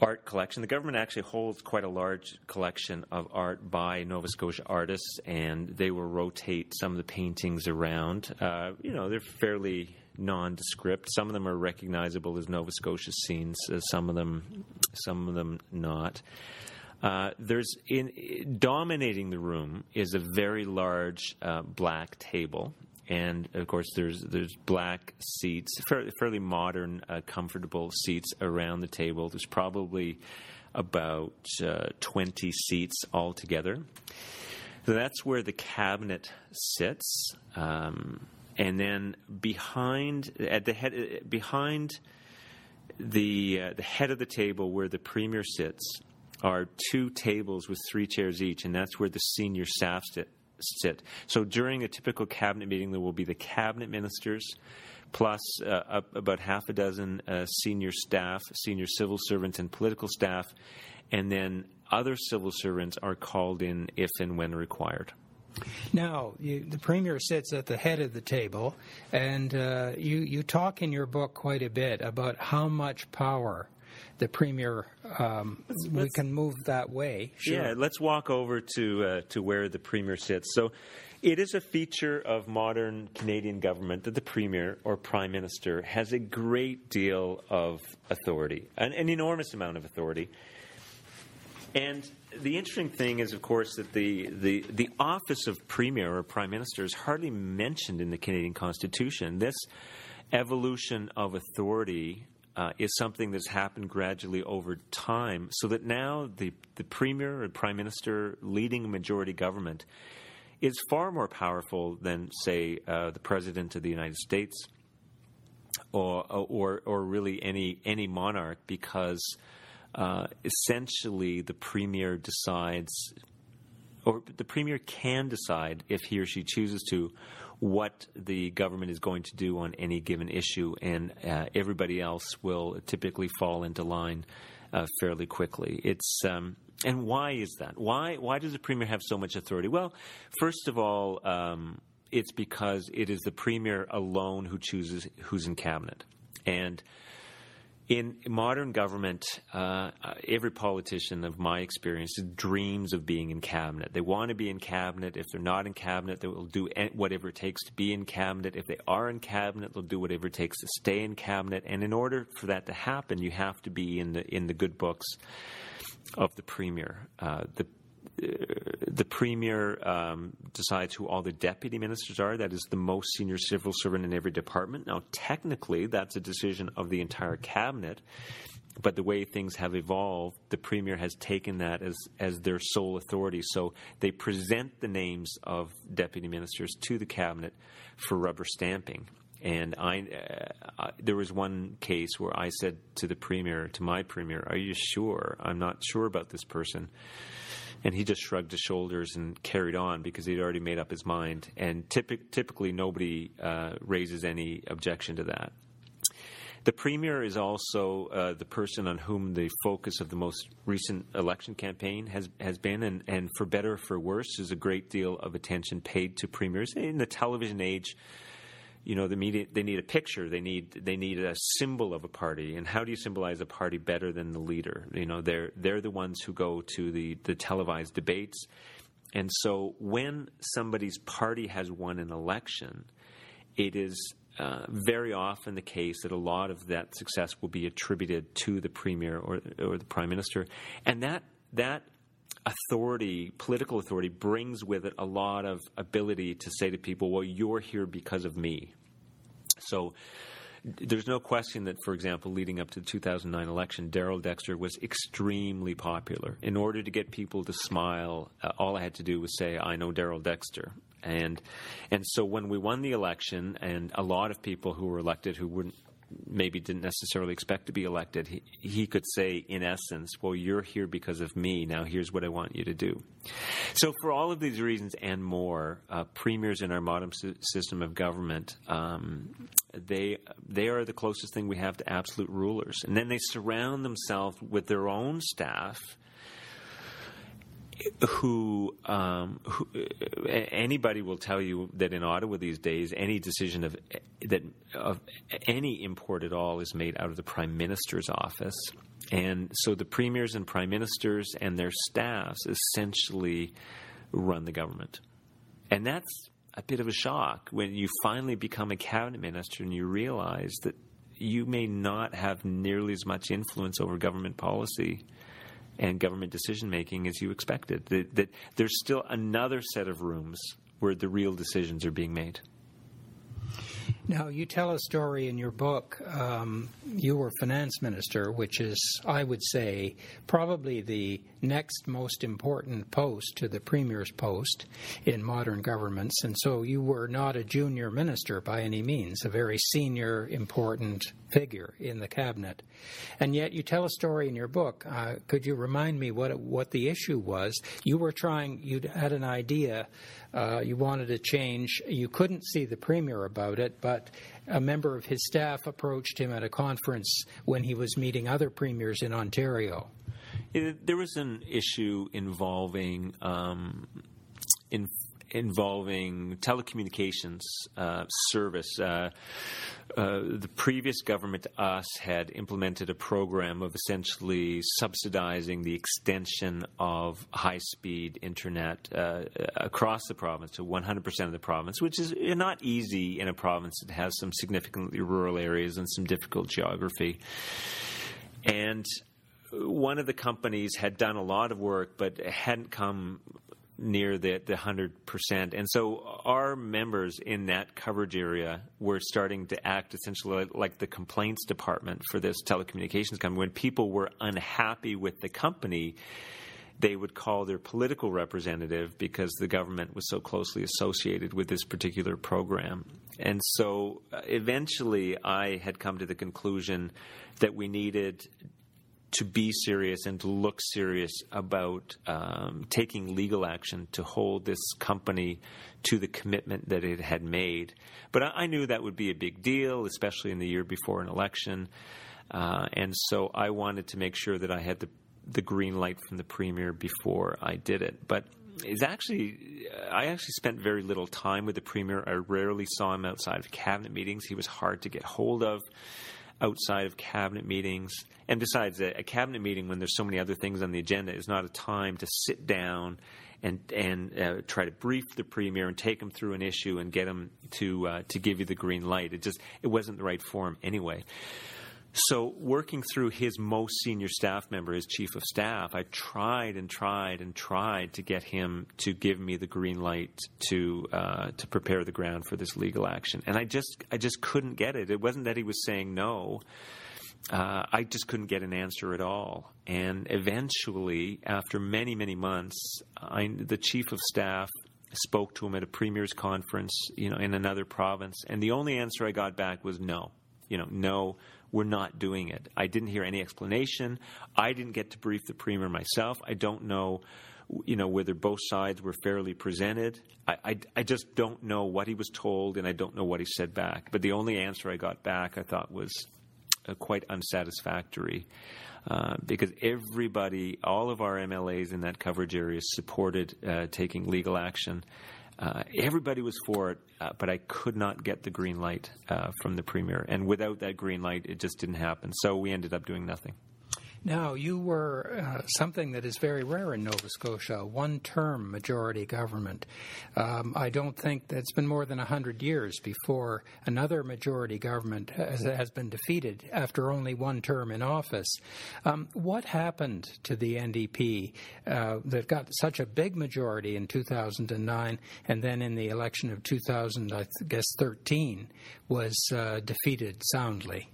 art collection. The government actually holds quite a large collection of art by Nova Scotia artists, and they will rotate some of the paintings around. Uh, you know, they're fairly nondescript. Some of them are recognizable as Nova Scotia scenes. Uh, some of them, some of them not. Uh, there's in dominating the room is a very large uh, black table, and of course there's there's black seats, fairly, modern, uh, comfortable seats around the table. There's probably about uh, 20 seats altogether. So that's where the cabinet sits, um, and then behind at the head behind the uh, the head of the table where the premier sits are two tables with three chairs each, and that's where the senior staff sit. Sit. So during a typical cabinet meeting, there will be the cabinet ministers plus uh, about half a dozen uh, senior staff, senior civil servants, and political staff, and then other civil servants are called in if and when required. Now, you, the premier sits at the head of the table, and uh, you you talk in your book quite a bit about how much power the premier um, let's, we let's, can move that way. Sure. Yeah, let's walk over to uh, to where the premier sits. So. It is a feature of modern Canadian government that the Premier or Prime Minister has a great deal of authority, an, an enormous amount of authority. And the interesting thing is, of course, that the, the, the office of Premier or Prime Minister is hardly mentioned in the Canadian Constitution. This evolution of authority uh, is something that's happened gradually over time, so that now the, the premier or prime minister leading a majority government is far more powerful than, say, uh, the president of the United States or, or, or really any, any monarch, because uh, essentially the premier decides, or the premier can decide if he or she chooses to, what the government is going to do on any given issue, and uh, everybody else will typically fall into line uh, fairly quickly. It's um, and why is that? Why why does the premier have so much authority? Well, first of all, um, it's because it is the premier alone who chooses who's in cabinet, and in modern government, uh, every politician of my experience dreams of being in cabinet. They want to be in cabinet. If they're not in cabinet, they will do whatever it takes to be in cabinet. If they are in cabinet, they'll do whatever it takes to stay in cabinet. And in order for that to happen, you have to be in the in the good books of the premier. Uh, the the premier um, decides who all the deputy ministers are. That is the most senior civil servant in every department. Now, technically, that's a decision of the entire cabinet. But the way things have evolved, the premier has taken that as, as their sole authority. So they present the names of deputy ministers to the cabinet for rubber stamping. And I, uh, there was one case where I said to the premier, to my premier, "Are you sure? I'm not sure about this person." And he just shrugged his shoulders and carried on because he'd already made up his mind. And typic- typically, nobody uh, raises any objection to that. The premier is also uh, the person on whom the focus of the most recent election campaign has has been, and, and for better or for worse, there's a great deal of attention paid to premiers in the television age you know the media they need a picture they need they need a symbol of a party. And how do you symbolize a party better than the leader? You know they're they're the ones who go to the the televised debates. And so when somebody's party has won an election it is uh, very often the case that a lot of that success will be attributed to the premier or or the prime minister. And that that authority, political authority, brings with it a lot of ability to say to people, well, you're here because of me. So there's no question that, for example, leading up to the 2009 election, Darrell Dexter was extremely popular. In order to get people to smile, uh, all I had to do was say, I know Darrell Dexter. And and so when we won the election, and a lot of people who were elected who wouldn't maybe didn't necessarily expect to be elected, he, he could say, in essence, well, you're here because of me. Now here's what I want you to do. So, for all of these reasons and more, uh, premiers in our modern system of government, um, they they are the closest thing we have to absolute rulers, and then they surround themselves with their own staff who, um, who, anybody will tell you that in Ottawa these days, any decision of that of any import at all is made out of the prime minister's office, and so the premiers and prime ministers and their staffs essentially run the government, and that's a bit of a shock. When you finally become a cabinet minister and you realize that you may not have nearly as much influence over government policy and government decision making as you expected. That, that there's still another set of rooms where the real decisions are being made. Now, you tell a story in your book. Um, you were finance minister, which is, I would say, probably the next most important post to the premier's post in modern governments. And so you were not a junior minister by any means, a very senior, important figure in the cabinet. And yet, you tell a story in your book. Uh, could you remind me what what the issue was? You were trying. You had an idea uh, you wanted to change. You couldn't see the premier about it, but a member of his staff approached him at a conference when he was meeting other premiers in Ontario. There was an issue involving um, in involving telecommunications uh, service. Uh, uh, the previous government to us had implemented a program of essentially subsidizing the extension of high speed internet uh, across the province to 100% of the province, which is not easy in a province that has some significantly rural areas and some difficult geography. And one of the companies had done a lot of work but hadn't come near the the hundred percent, and so our members in that coverage area were starting to act essentially like the complaints department for this telecommunications company. When people were unhappy with the company, they would call their political representative because the government was so closely associated with this particular program. And so uh, eventually I had come to the conclusion that we needed to be serious and to look serious about um, taking legal action to hold this company to the commitment that it had made. But I, I knew that would be a big deal, especially in the year before an election. Uh, and so I wanted to make sure that I had the, the green light from the premier before I did it. But it's actually, I actually spent very little time with the premier. I rarely saw him outside of cabinet meetings. He was hard to get hold of outside of cabinet meetings. And besides, a, a, cabinet meeting when there's so many other things on the agenda is not a time to sit down and and uh, try to brief the premier and take him through an issue and get him to uh, to give you the green light. It just it wasn't the right form anyway. So, working through his most senior staff member, his chief of staff, I tried and tried and tried to get him to give me the green light to uh, to prepare the ground for this legal action, and I just I just couldn't get it. It wasn't that he was saying no. Uh, I just couldn't get an answer at all. And eventually, after many many months, I, the chief of staff spoke to him at a premier's conference, you know, in another province, and the only answer I got back was no. You know, no we're not doing it. I didn't hear any explanation. I didn't get to brief the premier myself. I don't know, you know, whether both sides were fairly presented. I, I, I just don't know what he was told, and I don't know what he said back. But the only answer I got back, I thought, was uh, quite unsatisfactory. Uh, because everybody, all of our MLAs in that coverage area supported uh, taking legal action. Uh, everybody was for it, uh, but I could not get the green light uh, from the premier. And without that green light, it just didn't happen. So we ended up doing nothing. Now, you were uh, something that is very rare in Nova Scotia, one term majority government. Um, I don't think that it's been more than 100 years before another majority government has, has been defeated after only one term in office. Um, what happened to the NDP uh, that got such a big majority in 2009 and then in the election of 2000, I guess 13, was uh, defeated soundly?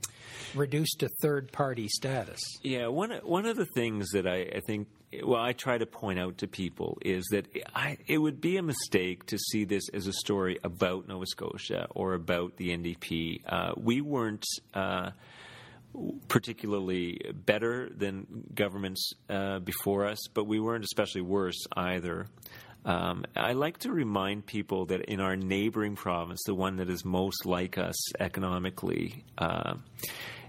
reduced to third party status. Yeah, one one of the things that I, I think well, I try to point out to people is that I, it would be a mistake to see this as a story about Nova Scotia or about the NDP. Uh, we weren't uh, particularly better than governments uh, before us, but we weren't especially worse either. Um, I like to remind people that in our neighboring province, the one that is most like us economically, uh,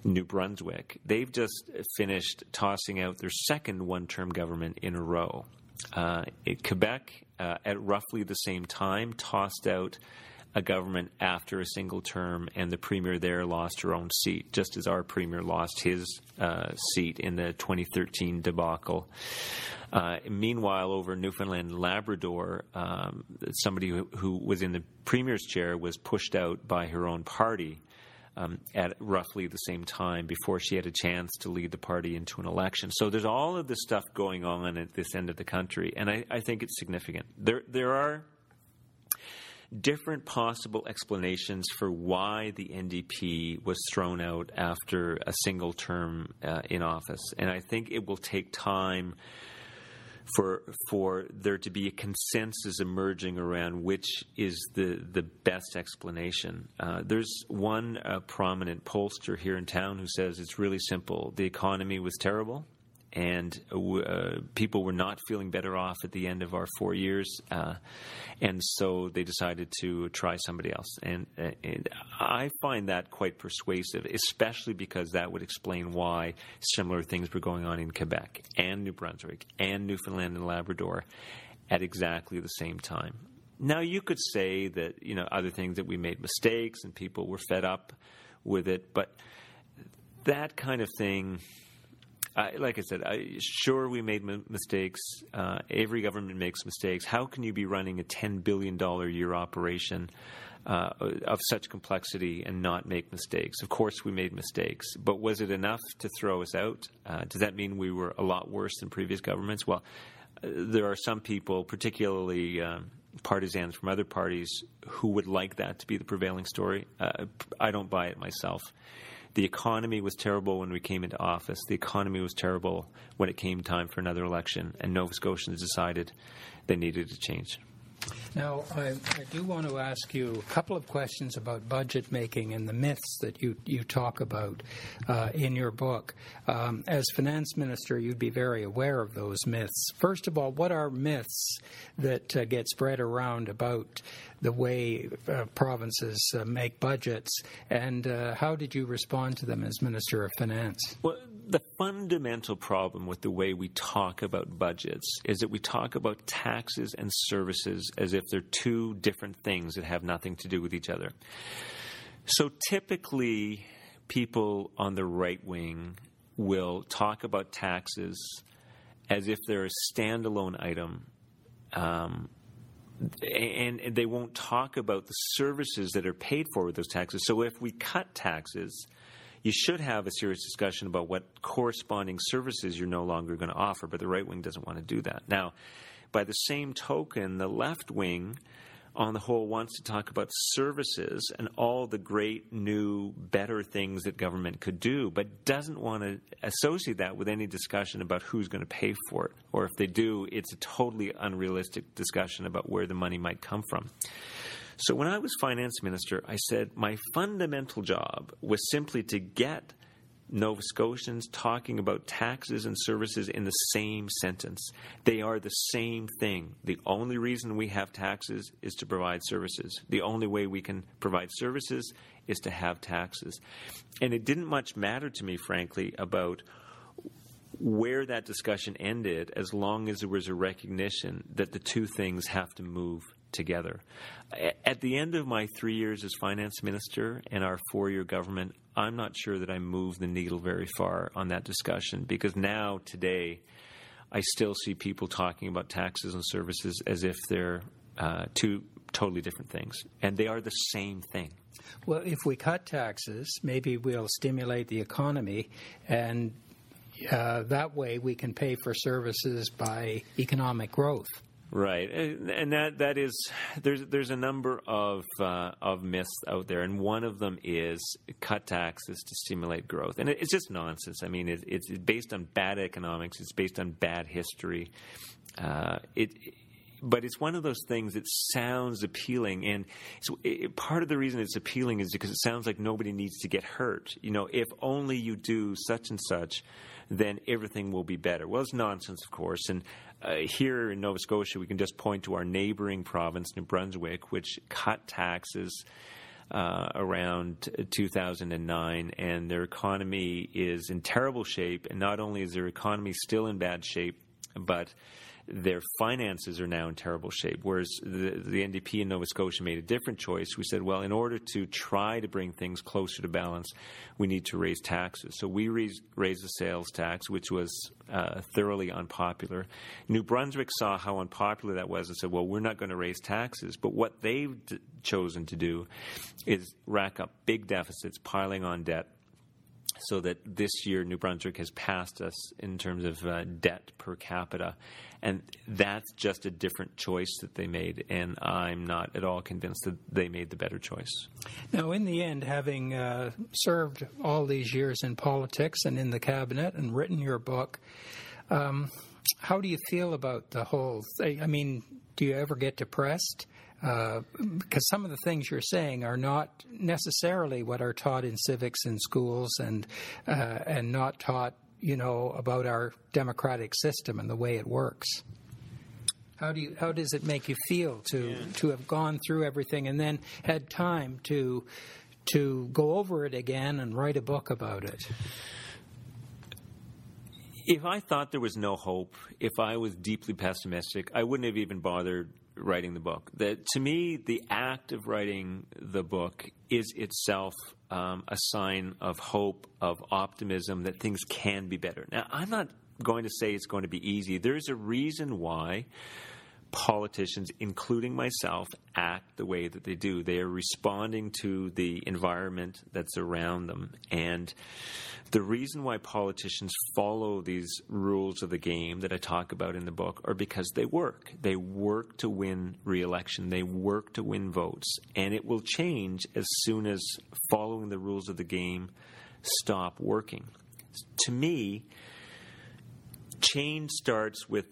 New Brunswick, they've just finished tossing out their second one term government in a row. Uh, Quebec, uh, at roughly the same time, tossed out a government after a single term, and the premier there lost her own seat, just as our premier lost his uh, seat in the 2013 debacle. Uh, meanwhile, over Newfoundland and Labrador, um, somebody who, who, was in the premier's chair was pushed out by her own party um, at roughly the same time before she had a chance to lead the party into an election. So there's all of this stuff going on at this end of the country, and I, I think it's significant. There, there are different possible explanations for why the NDP was thrown out after a single term uh, in office, and I think it will take time for for there to be a consensus emerging around which is the the best explanation. Uh, there's one uh, prominent pollster here in town who says it's really simple: the economy was terrible and uh, people were not feeling better off at the end of our four years, uh, and so they decided to try somebody else. And, uh, and, I find that quite persuasive, especially because that would explain why similar things were going on in Quebec and New Brunswick and Newfoundland and Labrador at exactly the same time. Now you could say that you know other things that we made mistakes and people were fed up with it, but that kind of thing I, like I said, I, sure we made m- mistakes. Uh, every government makes mistakes. How can you be running a ten billion dollar year operation uh, of such complexity and not make mistakes? Of course, we made mistakes, but was it enough to throw us out? Uh, does that mean we were a lot worse than previous governments? Well, uh, there are some people, particularly. Um, partisans from other parties who would like that to be the prevailing story. Uh, I don't buy it myself. The economy was terrible when we came into office. The economy was terrible when it came time for another election, and Nova Scotians decided they needed to change. Now, I, I, do want to ask you a couple of questions about budget making and the myths that you, you talk about uh, in your book. Um, as finance minister, you'd be very aware of those myths. First of all, what are myths that uh, get spread around about the way uh, provinces uh, make budgets, and uh, how did you respond to them as Minister of Finance? Well, the fundamental problem with the way we talk about budgets is that we talk about taxes and services as if they're two different things that have nothing to do with each other. So typically, people on the right wing will talk about taxes as if they're a standalone item. Um, and, and, they won't talk about the services that are paid for with those taxes. So if we cut taxes, you should have a serious discussion about what corresponding services you're no longer going to offer, but the right wing doesn't want to do that. Now, by the same token, the left wing, on the whole, wants to talk about services and all the great new, better things that government could do, but doesn't want to associate that with any discussion about who's going to pay for it. Or if they do, it's a totally unrealistic discussion about where the money might come from. So when I was finance minister, I said my fundamental job was simply to get Nova Scotians talking about taxes and services in the same sentence. They are the same thing. The only reason we have taxes is to provide services. The only way we can provide services is to have taxes. And it didn't much matter to me, frankly, about where that discussion ended as long as there was a recognition that the two things have to move together. At the end of my three years as finance minister and our four year government, I'm not sure that I moved the needle very far on that discussion because now, today, I still see people talking about taxes and services as if they're uh, two totally different things, and they are the same thing. Well, if we cut taxes, maybe we'll stimulate the economy, and uh, that way we can pay for services by economic growth. Right, and that that is there's there's a number of uh, of myths out there, and one of them is cut taxes to stimulate growth, and it's just nonsense. I mean, it, it's based on bad economics. It's based on bad history. Uh, it, but it's one of those things that sounds appealing, and it, part of the reason it's appealing is because it sounds like nobody needs to get hurt. You know, if only you do such and such, then everything will be better. Well, it's nonsense, of course, and uh, here in Nova Scotia, we can just point to our neighboring province, New Brunswick, which cut taxes uh, around 2009, and their economy is in terrible shape. And not only is their economy still in bad shape, but their finances are now in terrible shape. Whereas the, the NDP in Nova Scotia made a different choice. We said, well, in order to try to bring things closer to balance, we need to raise taxes. So we raised, raised the sales tax, which was uh, thoroughly unpopular. New Brunswick saw how unpopular that was and said, well, we're not going to raise taxes. But what they've d- chosen to do is rack up big deficits, piling on debt so that this year New Brunswick has passed us in terms of uh, debt per capita. And that's just a different choice that they made, and I'm not at all convinced that they made the better choice. Now, in the end, having uh, served all these years in politics and in the cabinet and written your book, um, how do you feel about the whole thing? I mean, do you ever get depressed? Uh, because some of the things you're saying are not necessarily what are taught in civics in schools and uh, and not taught you know about our democratic system and the way it works how do you how does it make you feel to yeah. to have gone through everything and then had time to to go over it again and write a book about it if I thought there was no hope, if I was deeply pessimistic, I wouldn't have even bothered writing the book. That to me, the act of writing the book is itself um, a sign of hope, of optimism that things can be better. Now, I'm not going to say it's going to be easy. There's a reason why politicians, including myself, act the way that they do. They are responding to the environment that's around them. And the reason why politicians follow these rules of the game that I talk about in the book are because they work. They work to win re election, they work to win votes. And it will change as soon as following the rules of the game stop working. To me, change starts with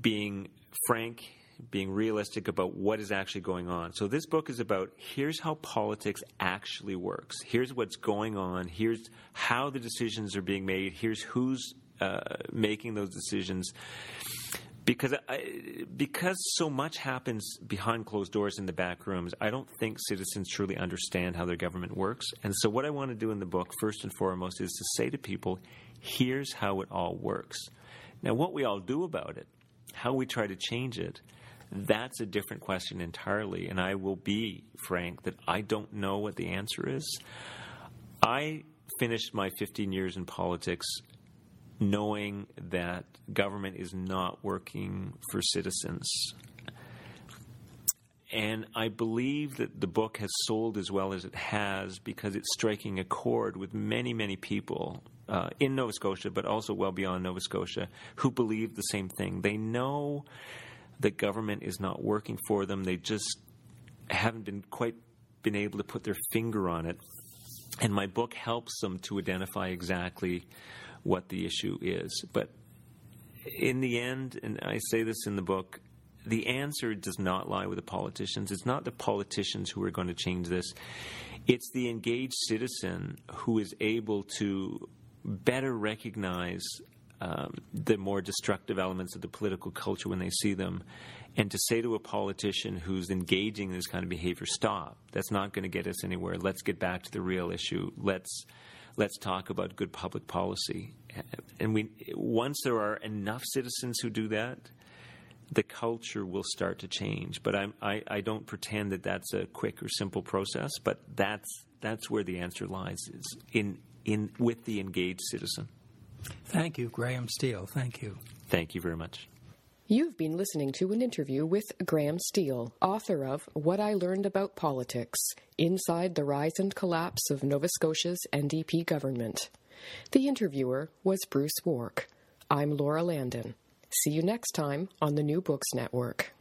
being frank, being realistic about what is actually going on. So this book is about here's how politics actually works. Here's what's going on. Here's how the decisions are being made. Here's who's uh, making those decisions. Because I, because so much happens behind closed doors in the back rooms, I don't think citizens truly understand how their government works. And so, what I want to do in the book, first and foremost, is to say to people, here's how it all works. Now, what we all do about it how we try to change it, that's a different question entirely. And I will be frank that I don't know what the answer is. I finished my 15 years in politics knowing that government is not working for citizens. And I believe that the book has sold as well as it has because it's striking a chord with many, many people uh, in Nova Scotia, but also well beyond Nova Scotia, who believe the same thing. They know that government is not working for them. They just haven't been quite been able to put their finger on it. And my book helps them to identify exactly what the issue is. But in the end, and I say this in the book, the answer does not lie with the politicians. It's not the politicians who are going to change this. It's the engaged citizen who is able to better recognize um, the more destructive elements of the political culture when they see them. And to say to a politician who's engaging in this kind of behavior, stop, that's not going to get us anywhere. Let's get back to the real issue. Let's let's talk about good public policy. And we once there are enough citizens who do that, the culture will start to change. But I'm, I, I don't pretend that that's a quick or simple process. But that's that's where the answer lies is in in with the engaged citizen. Thank you, Graham Steele. Thank you. Thank you very much. You've been listening to an interview with Graham Steele, author of What I Learned About Politics Inside the Rise and Collapse of Nova Scotia's NDP Government. The interviewer was Bruce Wark. I'm Laura Landon. See you next time on the New Books Network.